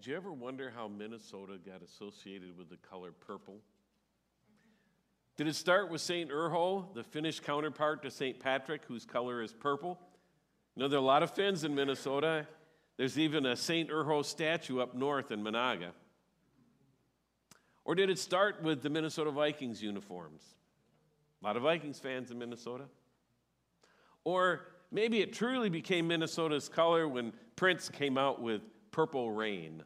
Did you ever wonder how Minnesota got associated with the color purple? Did it start with St. Urho, the Finnish counterpart to St. Patrick, whose color is purple? You know, there are a lot of Finns in Minnesota. There's even a St. Urho statue up north in Menahga. Or did it start with the Minnesota Vikings uniforms? A lot of Vikings fans in Minnesota. Or maybe it truly became Minnesota's color when Prince came out with Purple Rain.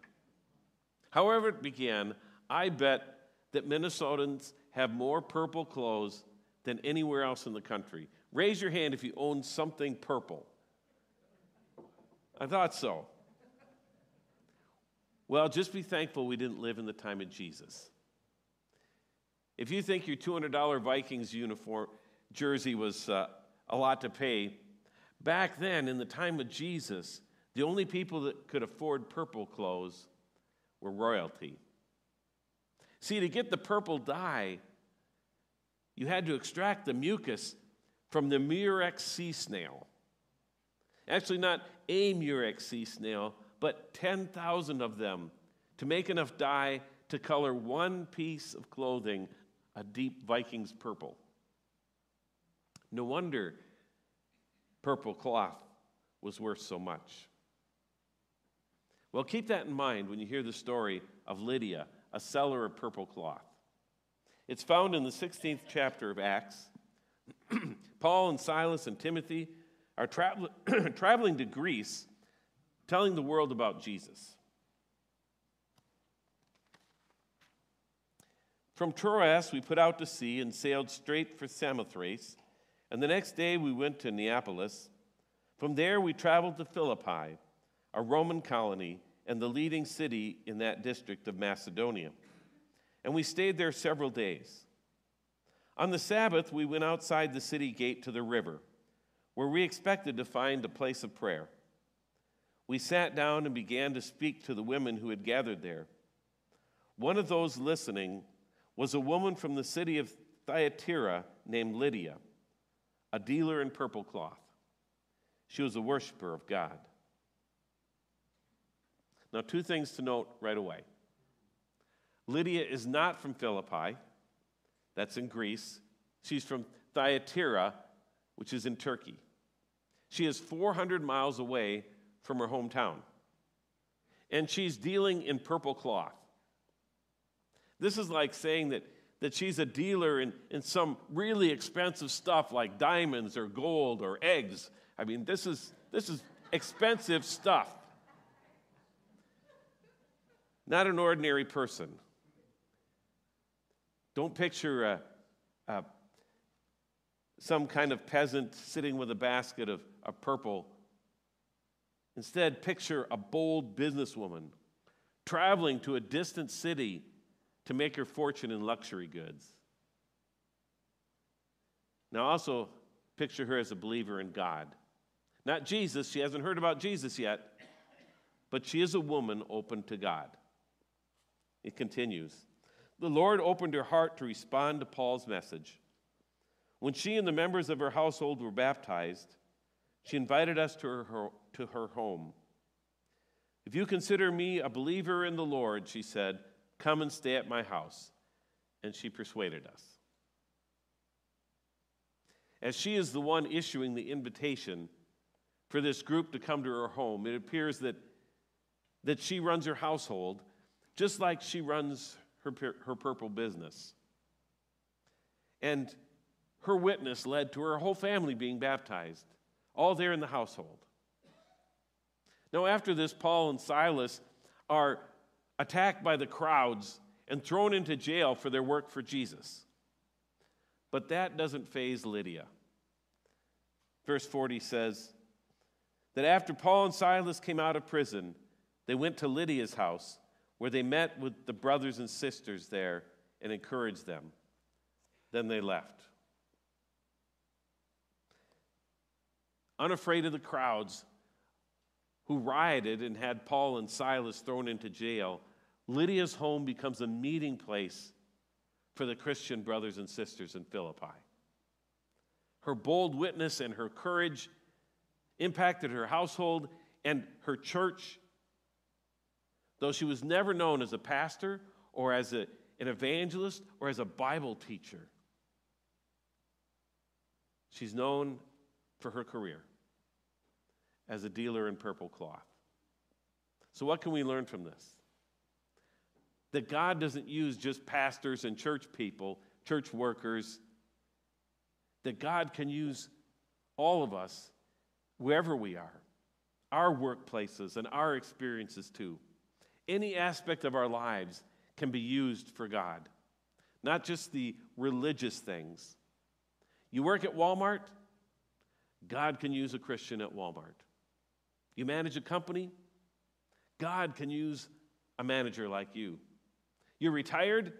However, it began, I bet that Minnesotans have more purple clothes than anywhere else in the country. Raise your hand if you own something purple. I thought so. Well, just be thankful we didn't live in the time of Jesus. If you think your $200 Vikings uniform jersey was uh, a lot to pay, back then, in the time of Jesus, the only people that could afford purple clothes were royalty. See, to get the purple dye, you had to extract the mucus from the murex sea snail. Actually, not a murex sea snail, but 10,000 of them to make enough dye to color one piece of clothing a deep Viking's purple. No wonder purple cloth was worth so much. Well, keep that in mind when you hear the story of Lydia, a seller of purple cloth. It's found in the 16th chapter of Acts. Paul and Silas and Timothy are travel- traveling to Greece, telling the world about Jesus. From Troas, we put out to sea and sailed straight for Samothrace, and the next day we went to Neapolis. From there, we traveled to Philippi, a Roman colony and the leading city in that district of Macedonia. And we stayed there several days. On the Sabbath, we went outside the city gate to the river, where we expected to find a place of prayer. We sat down and began to speak to the women who had gathered there. One of those listening was a woman from the city of Thyatira named Lydia, a dealer in purple cloth. She was a worshiper of God. Now, two things to note right away. Lydia is not from Philippi, that's in Greece. She's from Thyatira, which is in Turkey. She is 400 miles away from her hometown. And she's dealing in purple cloth. This is like saying that, that she's a dealer in, in some really expensive stuff like diamonds or gold or eggs. I mean, this is, this is expensive stuff. Not an ordinary person. Don't picture a, a, some kind of peasant sitting with a basket of, of purple. Instead, picture a bold businesswoman traveling to a distant city to make her fortune in luxury goods. Now, also picture her as a believer in God. Not Jesus, she hasn't heard about Jesus yet, but she is a woman open to God. It continues. The Lord opened her heart to respond to Paul's message. When she and the members of her household were baptized, she invited us to her, to her home. If you consider me a believer in the Lord, she said, Come and stay at my house. And she persuaded us. As she is the one issuing the invitation for this group to come to her home, it appears that, that she runs her household just like she runs her, her purple business. And her witness led to her whole family being baptized, all there in the household. Now, after this, Paul and Silas are attacked by the crowds, and thrown into jail for their work for Jesus. But that doesn't faze Lydia. Verse 40 says that after Paul and Silas came out of prison, they went to Lydia's house, where they met with the brothers and sisters there and encouraged them. Then they left. Unafraid of the crowds, who rioted and had Paul and Silas thrown into jail, Lydia's home becomes a meeting place for the Christian brothers and sisters in Philippi. Her bold witness and her courage impacted her household and her church. Though she was never known as a pastor or as a, an evangelist or as a Bible teacher. She's known for her career as a dealer in purple cloth. So, what can we learn from this? That God doesn't use just pastors and church people, church workers, that God can use all of us, wherever we are, our workplaces and our experiences too. Any aspect of our lives can be used for God, not just the religious things. You work at Walmart, God can use a Christian at Walmart. You manage a company, God can use a manager like you. You're retired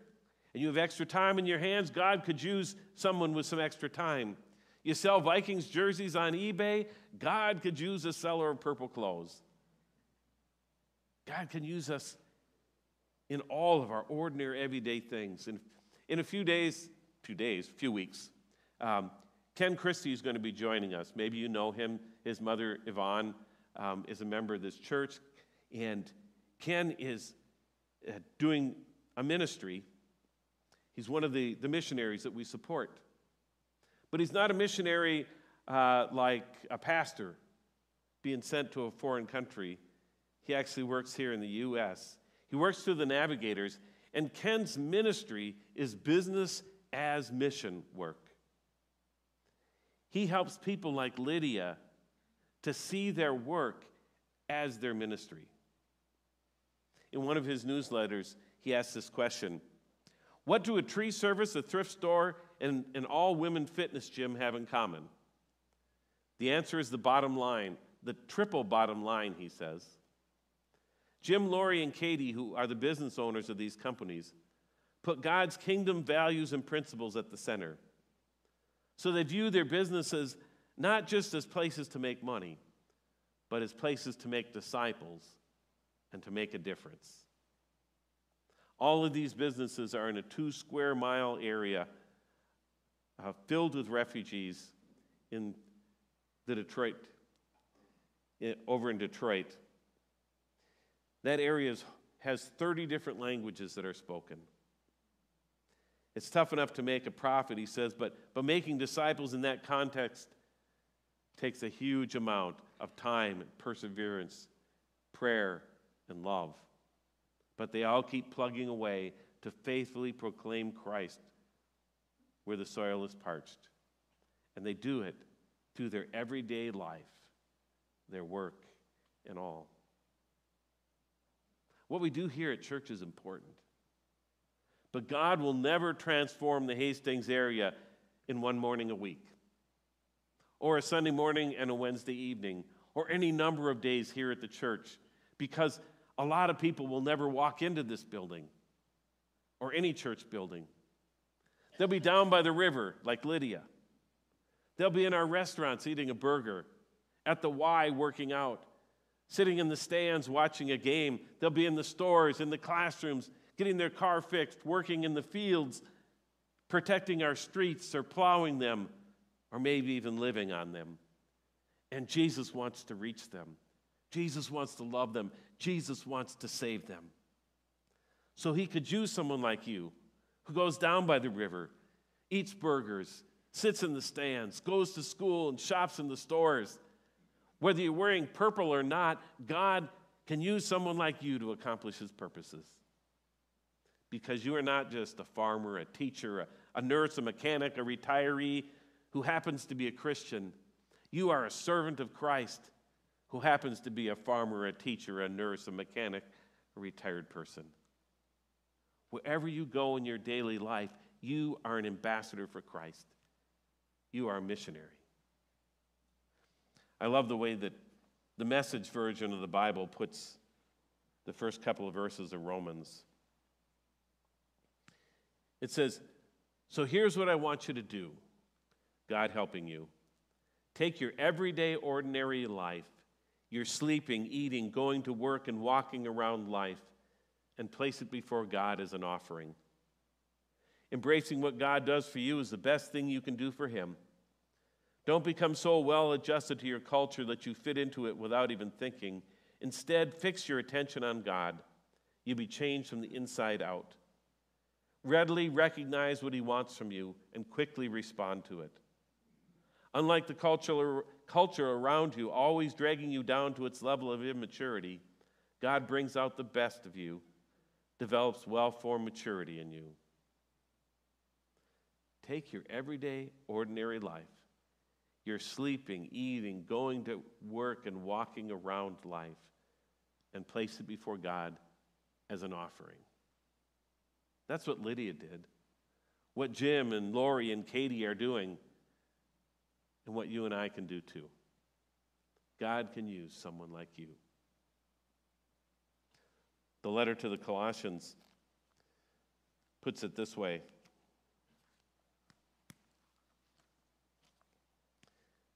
and you have extra time in your hands, God could use someone with some extra time. You sell Vikings jerseys on eBay, God could use a seller of purple clothes. God can use us in all of our ordinary, everyday things. And in a few days, few days, few weeks, um, Ken Christie is going to be joining us. Maybe you know him. His mother, Yvonne, um, is a member of this church. And Ken is uh, doing a ministry. He's one of the, the missionaries that we support. But he's not a missionary uh, like a pastor being sent to a foreign country. He actually works here in the U.S. He works through the navigators, and Ken's ministry is business as mission work. He helps people like Lydia to see their work as their ministry. In one of his newsletters, he asks this question What do a tree service, a thrift store, and an all women fitness gym have in common? The answer is the bottom line, the triple bottom line, he says. Jim, Lori, and Katie, who are the business owners of these companies, put God's kingdom values and principles at the center. So they view their businesses not just as places to make money, but as places to make disciples and to make a difference. All of these businesses are in a two square mile area uh, filled with refugees in the Detroit, in, over in Detroit. That area is, has 30 different languages that are spoken. It's tough enough to make a profit, he says, but, but making disciples in that context takes a huge amount of time, perseverance, prayer, and love. But they all keep plugging away to faithfully proclaim Christ where the soil is parched. And they do it through their everyday life, their work, and all. What we do here at church is important. But God will never transform the Hastings area in one morning a week, or a Sunday morning and a Wednesday evening, or any number of days here at the church, because a lot of people will never walk into this building or any church building. They'll be down by the river, like Lydia. They'll be in our restaurants eating a burger, at the Y working out, sitting in the stands watching a game. They'll be in the stores, in the classrooms, getting their car fixed, working in the fields, protecting our streets or plowing them, or maybe even living on them. And Jesus wants to reach them. Jesus wants to love them. Jesus wants to save them. So he could use someone like you who goes down by the river, eats burgers, sits in the stands, goes to school, and shops in the stores. Whether you're wearing purple or not, God can use someone like you to accomplish his purposes because you are not just a farmer, a teacher, a, a nurse, a mechanic, a retiree who happens to be a Christian. You are a servant of Christ who happens to be a farmer, a teacher, a nurse, a mechanic, a retired person. Wherever you go in your daily life, you are an ambassador for Christ. You are a missionary. I love the way that the message version of the Bible puts the first couple of verses of Romans. It says, So here's what I want you to do, God helping you. Take your everyday, ordinary life, your sleeping, eating, going to work, and walking around life, and place it before God as an offering. Embracing what God does for you is the best thing you can do for Him. Don't become so well adjusted to your culture that you fit into it without even thinking. Instead, fix your attention on God. You'll be changed from the inside out. Readily recognize what He wants from you and quickly respond to it. Unlike the culture, culture around you, always dragging you down to its level of immaturity, God brings out the best of you, develops well formed maturity in you. Take your everyday, ordinary life, your sleeping, eating, going to work, and walking around life, and place it before God as an offering. That's what Lydia did. What Jim and Lori and Katie are doing, and what you and I can do too. God can use someone like you. The letter to the Colossians puts it this way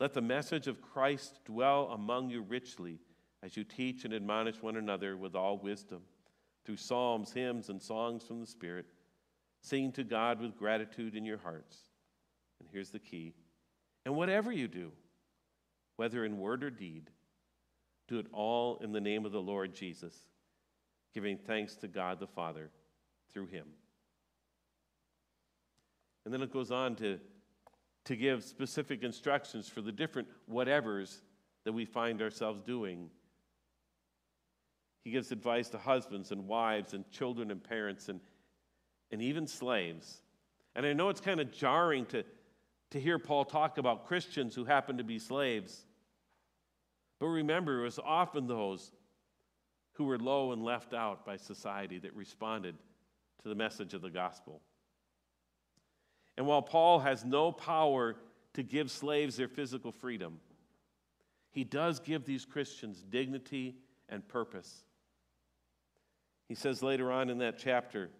Let the message of Christ dwell among you richly as you teach and admonish one another with all wisdom, through psalms, hymns, and songs from the Spirit, singing to God with gratitude in your hearts. And here's the key and whatever you do, whether in word or deed, do it all in the name of the Lord Jesus, giving thanks to God the Father through him. And then it goes on to to give specific instructions for the different whatevers that we find ourselves doing. He gives advice to husbands and wives and children and parents and, and even slaves. And I know it's kind of jarring to, to hear Paul talk about Christians who happen to be slaves. But remember, it was often those who were low and left out by society that responded to the message of the gospel. And while Paul has no power to give slaves their physical freedom, he does give these Christians dignity and purpose. He says later on in that chapter,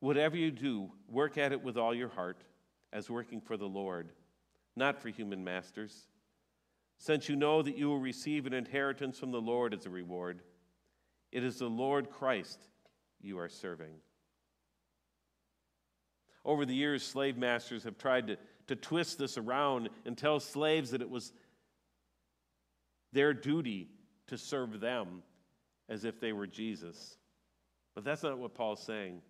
Whatever you do, work at it with all your heart, as working for the Lord, not for human masters, since you know that you will receive an inheritance from the Lord as a reward. It is the Lord Christ you are serving. Over the years, slave masters have tried to, to twist this around and tell slaves that it was their duty to serve them as if they were Jesus. But that's not what Paul's saying.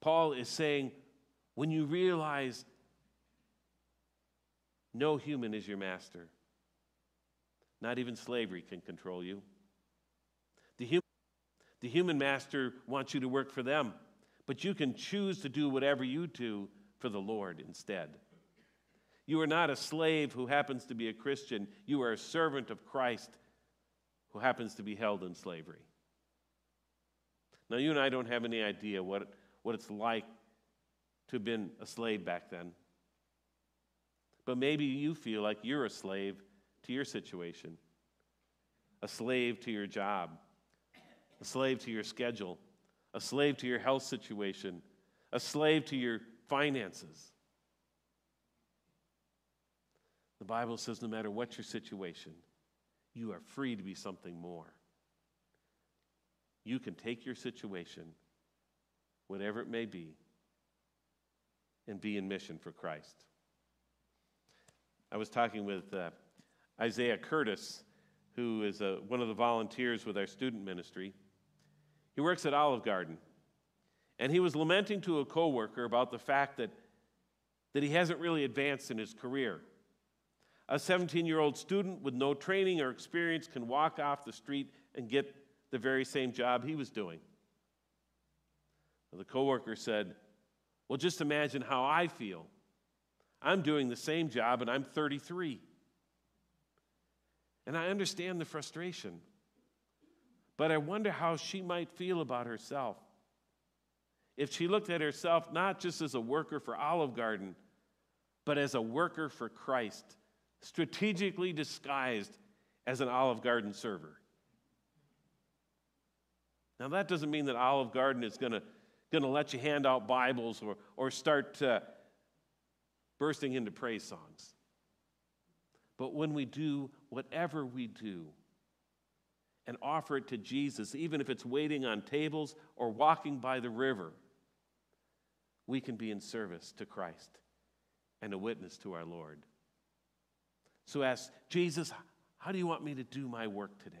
Paul is saying when you realize no human is your master, not even slavery can control you. The human, the human master wants you to work for them but you can choose to do whatever you do for the Lord instead. You are not a slave who happens to be a Christian, you are a servant of Christ who happens to be held in slavery. Now, you and I don't have any idea what, what it's like to have been a slave back then. But maybe you feel like you're a slave to your situation, a slave to your job, a slave to your schedule, a slave to your health situation, a slave to your finances. The Bible says no matter what your situation, you are free to be something more. You can take your situation, whatever it may be, and be in mission for Christ. I was talking with uh, Isaiah Curtis, who is uh, one of the volunteers with our student ministry. He works at Olive Garden. And he was lamenting to a coworker about the fact that, that he hasn't really advanced in his career. A 17 year old student with no training or experience can walk off the street and get the very same job he was doing. The coworker said, Well, just imagine how I feel. I'm doing the same job and I'm 33. And I understand the frustration. But I wonder how she might feel about herself if she looked at herself not just as a worker for Olive Garden, but as a worker for Christ, strategically disguised as an Olive Garden server. Now, that doesn't mean that Olive Garden is going to let you hand out Bibles or, or start uh, bursting into praise songs. But when we do whatever we do and offer it to Jesus, even if it's waiting on tables or walking by the river, we can be in service to Christ and a witness to our Lord. So ask Jesus, how do you want me to do my work today?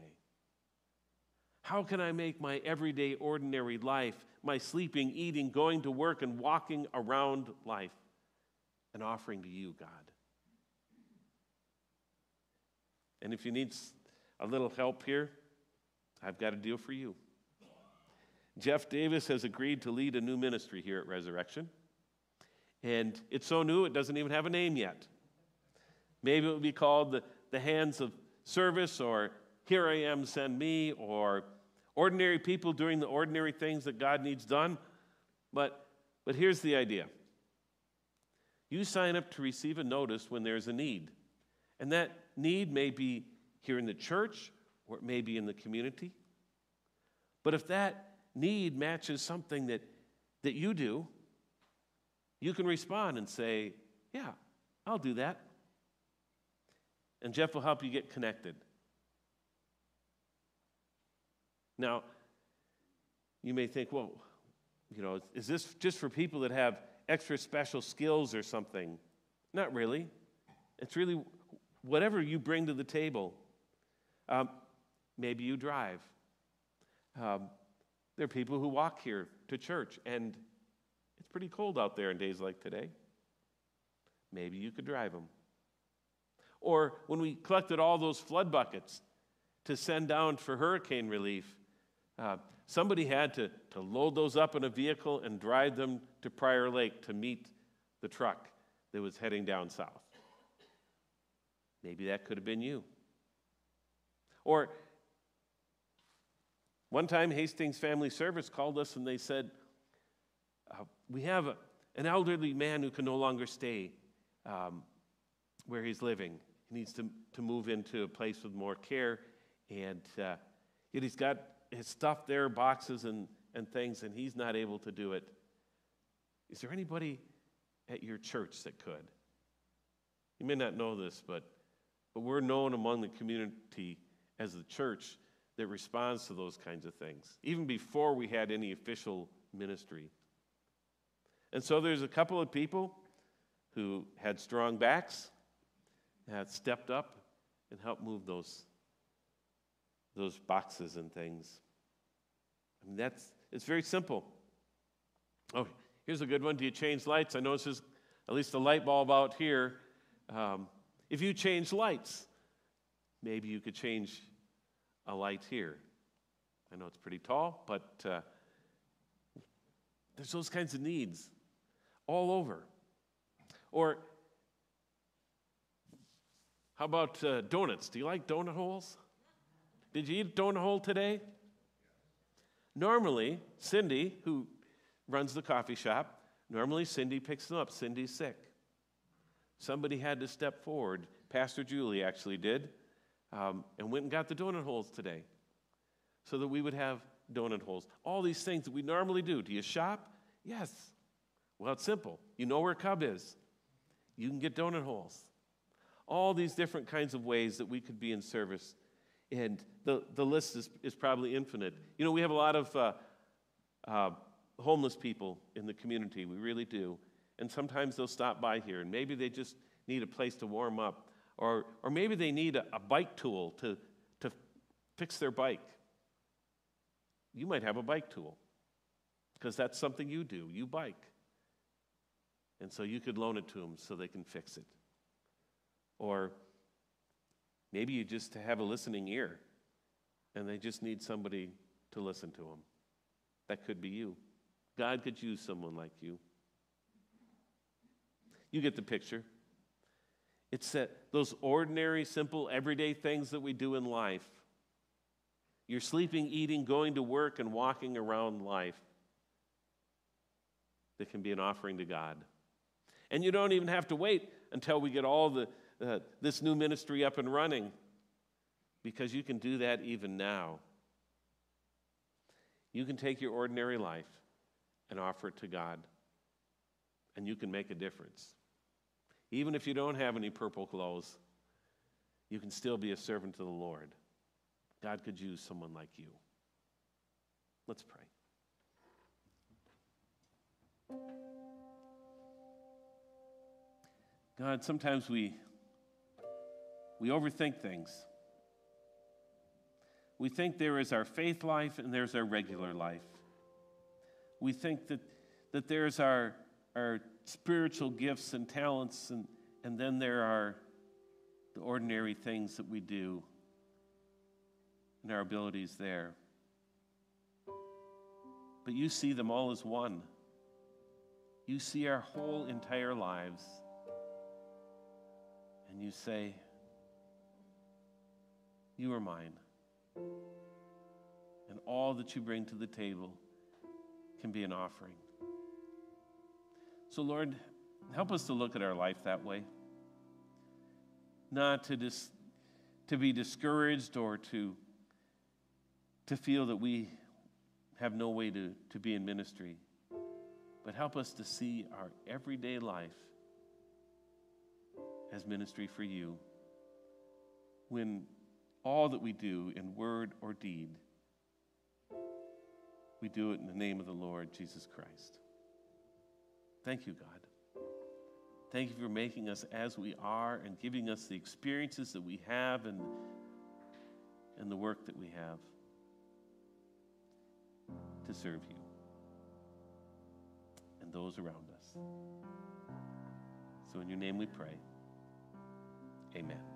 How can I make my everyday, ordinary life, my sleeping, eating, going to work, and walking around life an offering to you, God? And if you need a little help here, I've got a deal for you. Jeff Davis has agreed to lead a new ministry here at Resurrection. And it's so new, it doesn't even have a name yet. Maybe it would be called the, the Hands of Service, or Here I Am, Send Me, or Ordinary People Doing the Ordinary Things That God Needs Done. But, but here's the idea you sign up to receive a notice when there's a need. And that need may be here in the church, or it may be in the community. But if that need matches something that, that you do, you can respond and say, Yeah, I'll do that. And Jeff will help you get connected. Now, you may think, well, you know, is this just for people that have extra special skills or something? Not really. It's really whatever you bring to the table. Um, maybe you drive. Um, there are people who walk here to church, and it's pretty cold out there in days like today. Maybe you could drive them. Or when we collected all those flood buckets to send down for hurricane relief, uh, somebody had to, to load those up in a vehicle and drive them to Prior Lake to meet the truck that was heading down south. Maybe that could have been you. Or one time, Hastings Family Service called us and they said, uh, We have a, an elderly man who can no longer stay um, where he's living. He needs to, to move into a place with more care. And uh, yet he's got his stuff there, boxes and, and things, and he's not able to do it. Is there anybody at your church that could? You may not know this, but, but we're known among the community as the church that responds to those kinds of things, even before we had any official ministry. And so there's a couple of people who had strong backs, had stepped up and helped move those, those boxes and things. I mean, that's, it's very simple. Oh, here's a good one. Do you change lights? I notice there's at least a light bulb out here. Um, if you change lights, maybe you could change a light here. I know it's pretty tall, but uh, there's those kinds of needs all over. Or how about uh, donuts? Do you like donut holes? Did you eat a donut hole today? Normally, Cindy, who runs the coffee shop, normally Cindy picks them up. Cindy's sick. Somebody had to step forward. Pastor Julie actually did um, and went and got the donut holes today so that we would have donut holes. All these things that we normally do. Do you shop? Yes. Well, it's simple. You know where Cub is, you can get donut holes. All these different kinds of ways that we could be in service. And the, the list is, is probably infinite. You know, we have a lot of uh, uh, homeless people in the community. We really do. And sometimes they'll stop by here, and maybe they just need a place to warm up. Or, or maybe they need a, a bike tool to, to fix their bike. You might have a bike tool because that's something you do. You bike. And so you could loan it to them so they can fix it. Or maybe you just have a listening ear and they just need somebody to listen to them. That could be you. God could use someone like you. You get the picture. It's that those ordinary, simple, everyday things that we do in life. You're sleeping, eating, going to work, and walking around life that can be an offering to God. And you don't even have to wait until we get all the, uh, this new ministry up and running because you can do that even now. You can take your ordinary life and offer it to God, and you can make a difference. Even if you don't have any purple clothes, you can still be a servant to the Lord. God could use someone like you. Let's pray. God, sometimes we, we overthink things. We think there is our faith life and there's our regular life. We think that, that there's our, our spiritual gifts and talents, and, and then there are the ordinary things that we do and our abilities there. But you see them all as one. You see our whole entire lives and you say, You are mine. And all that you bring to the table can be an offering. So, Lord, help us to look at our life that way. Not to, dis- to be discouraged or to, to feel that we have no way to, to be in ministry, but help us to see our everyday life as ministry for you when all that we do in word or deed, we do it in the name of the Lord Jesus Christ. Thank you, God. Thank you for making us as we are and giving us the experiences that we have and, and the work that we have to serve you and those around us. So, in your name we pray. Amen.